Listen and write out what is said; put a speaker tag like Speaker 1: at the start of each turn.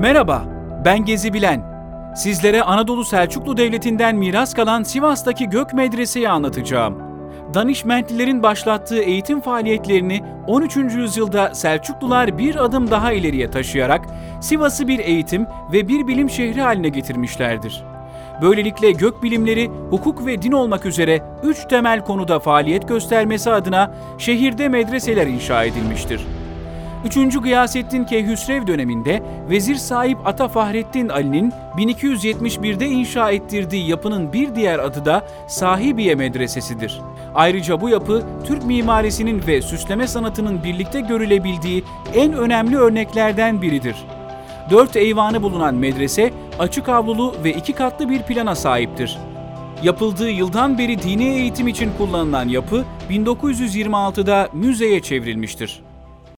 Speaker 1: Merhaba, ben Gezi Bilen. Sizlere Anadolu Selçuklu Devleti'nden miras kalan Sivas'taki Gök Medrese'yi anlatacağım. Danişmentlilerin başlattığı eğitim faaliyetlerini 13. yüzyılda Selçuklular bir adım daha ileriye taşıyarak Sivas'ı bir eğitim ve bir bilim şehri haline getirmişlerdir. Böylelikle gök bilimleri, hukuk ve din olmak üzere üç temel konuda faaliyet göstermesi adına şehirde medreseler inşa edilmiştir. 3. Gıyasettin Keyhüsrev döneminde Vezir Sahip Ata Fahrettin Ali'nin 1271'de inşa ettirdiği yapının bir diğer adı da Sahibiye Medresesi'dir. Ayrıca bu yapı Türk mimarisinin ve süsleme sanatının birlikte görülebildiği en önemli örneklerden biridir. Dört eyvanı bulunan medrese açık avlulu ve iki katlı bir plana sahiptir. Yapıldığı yıldan beri dini eğitim için kullanılan yapı 1926'da müzeye çevrilmiştir.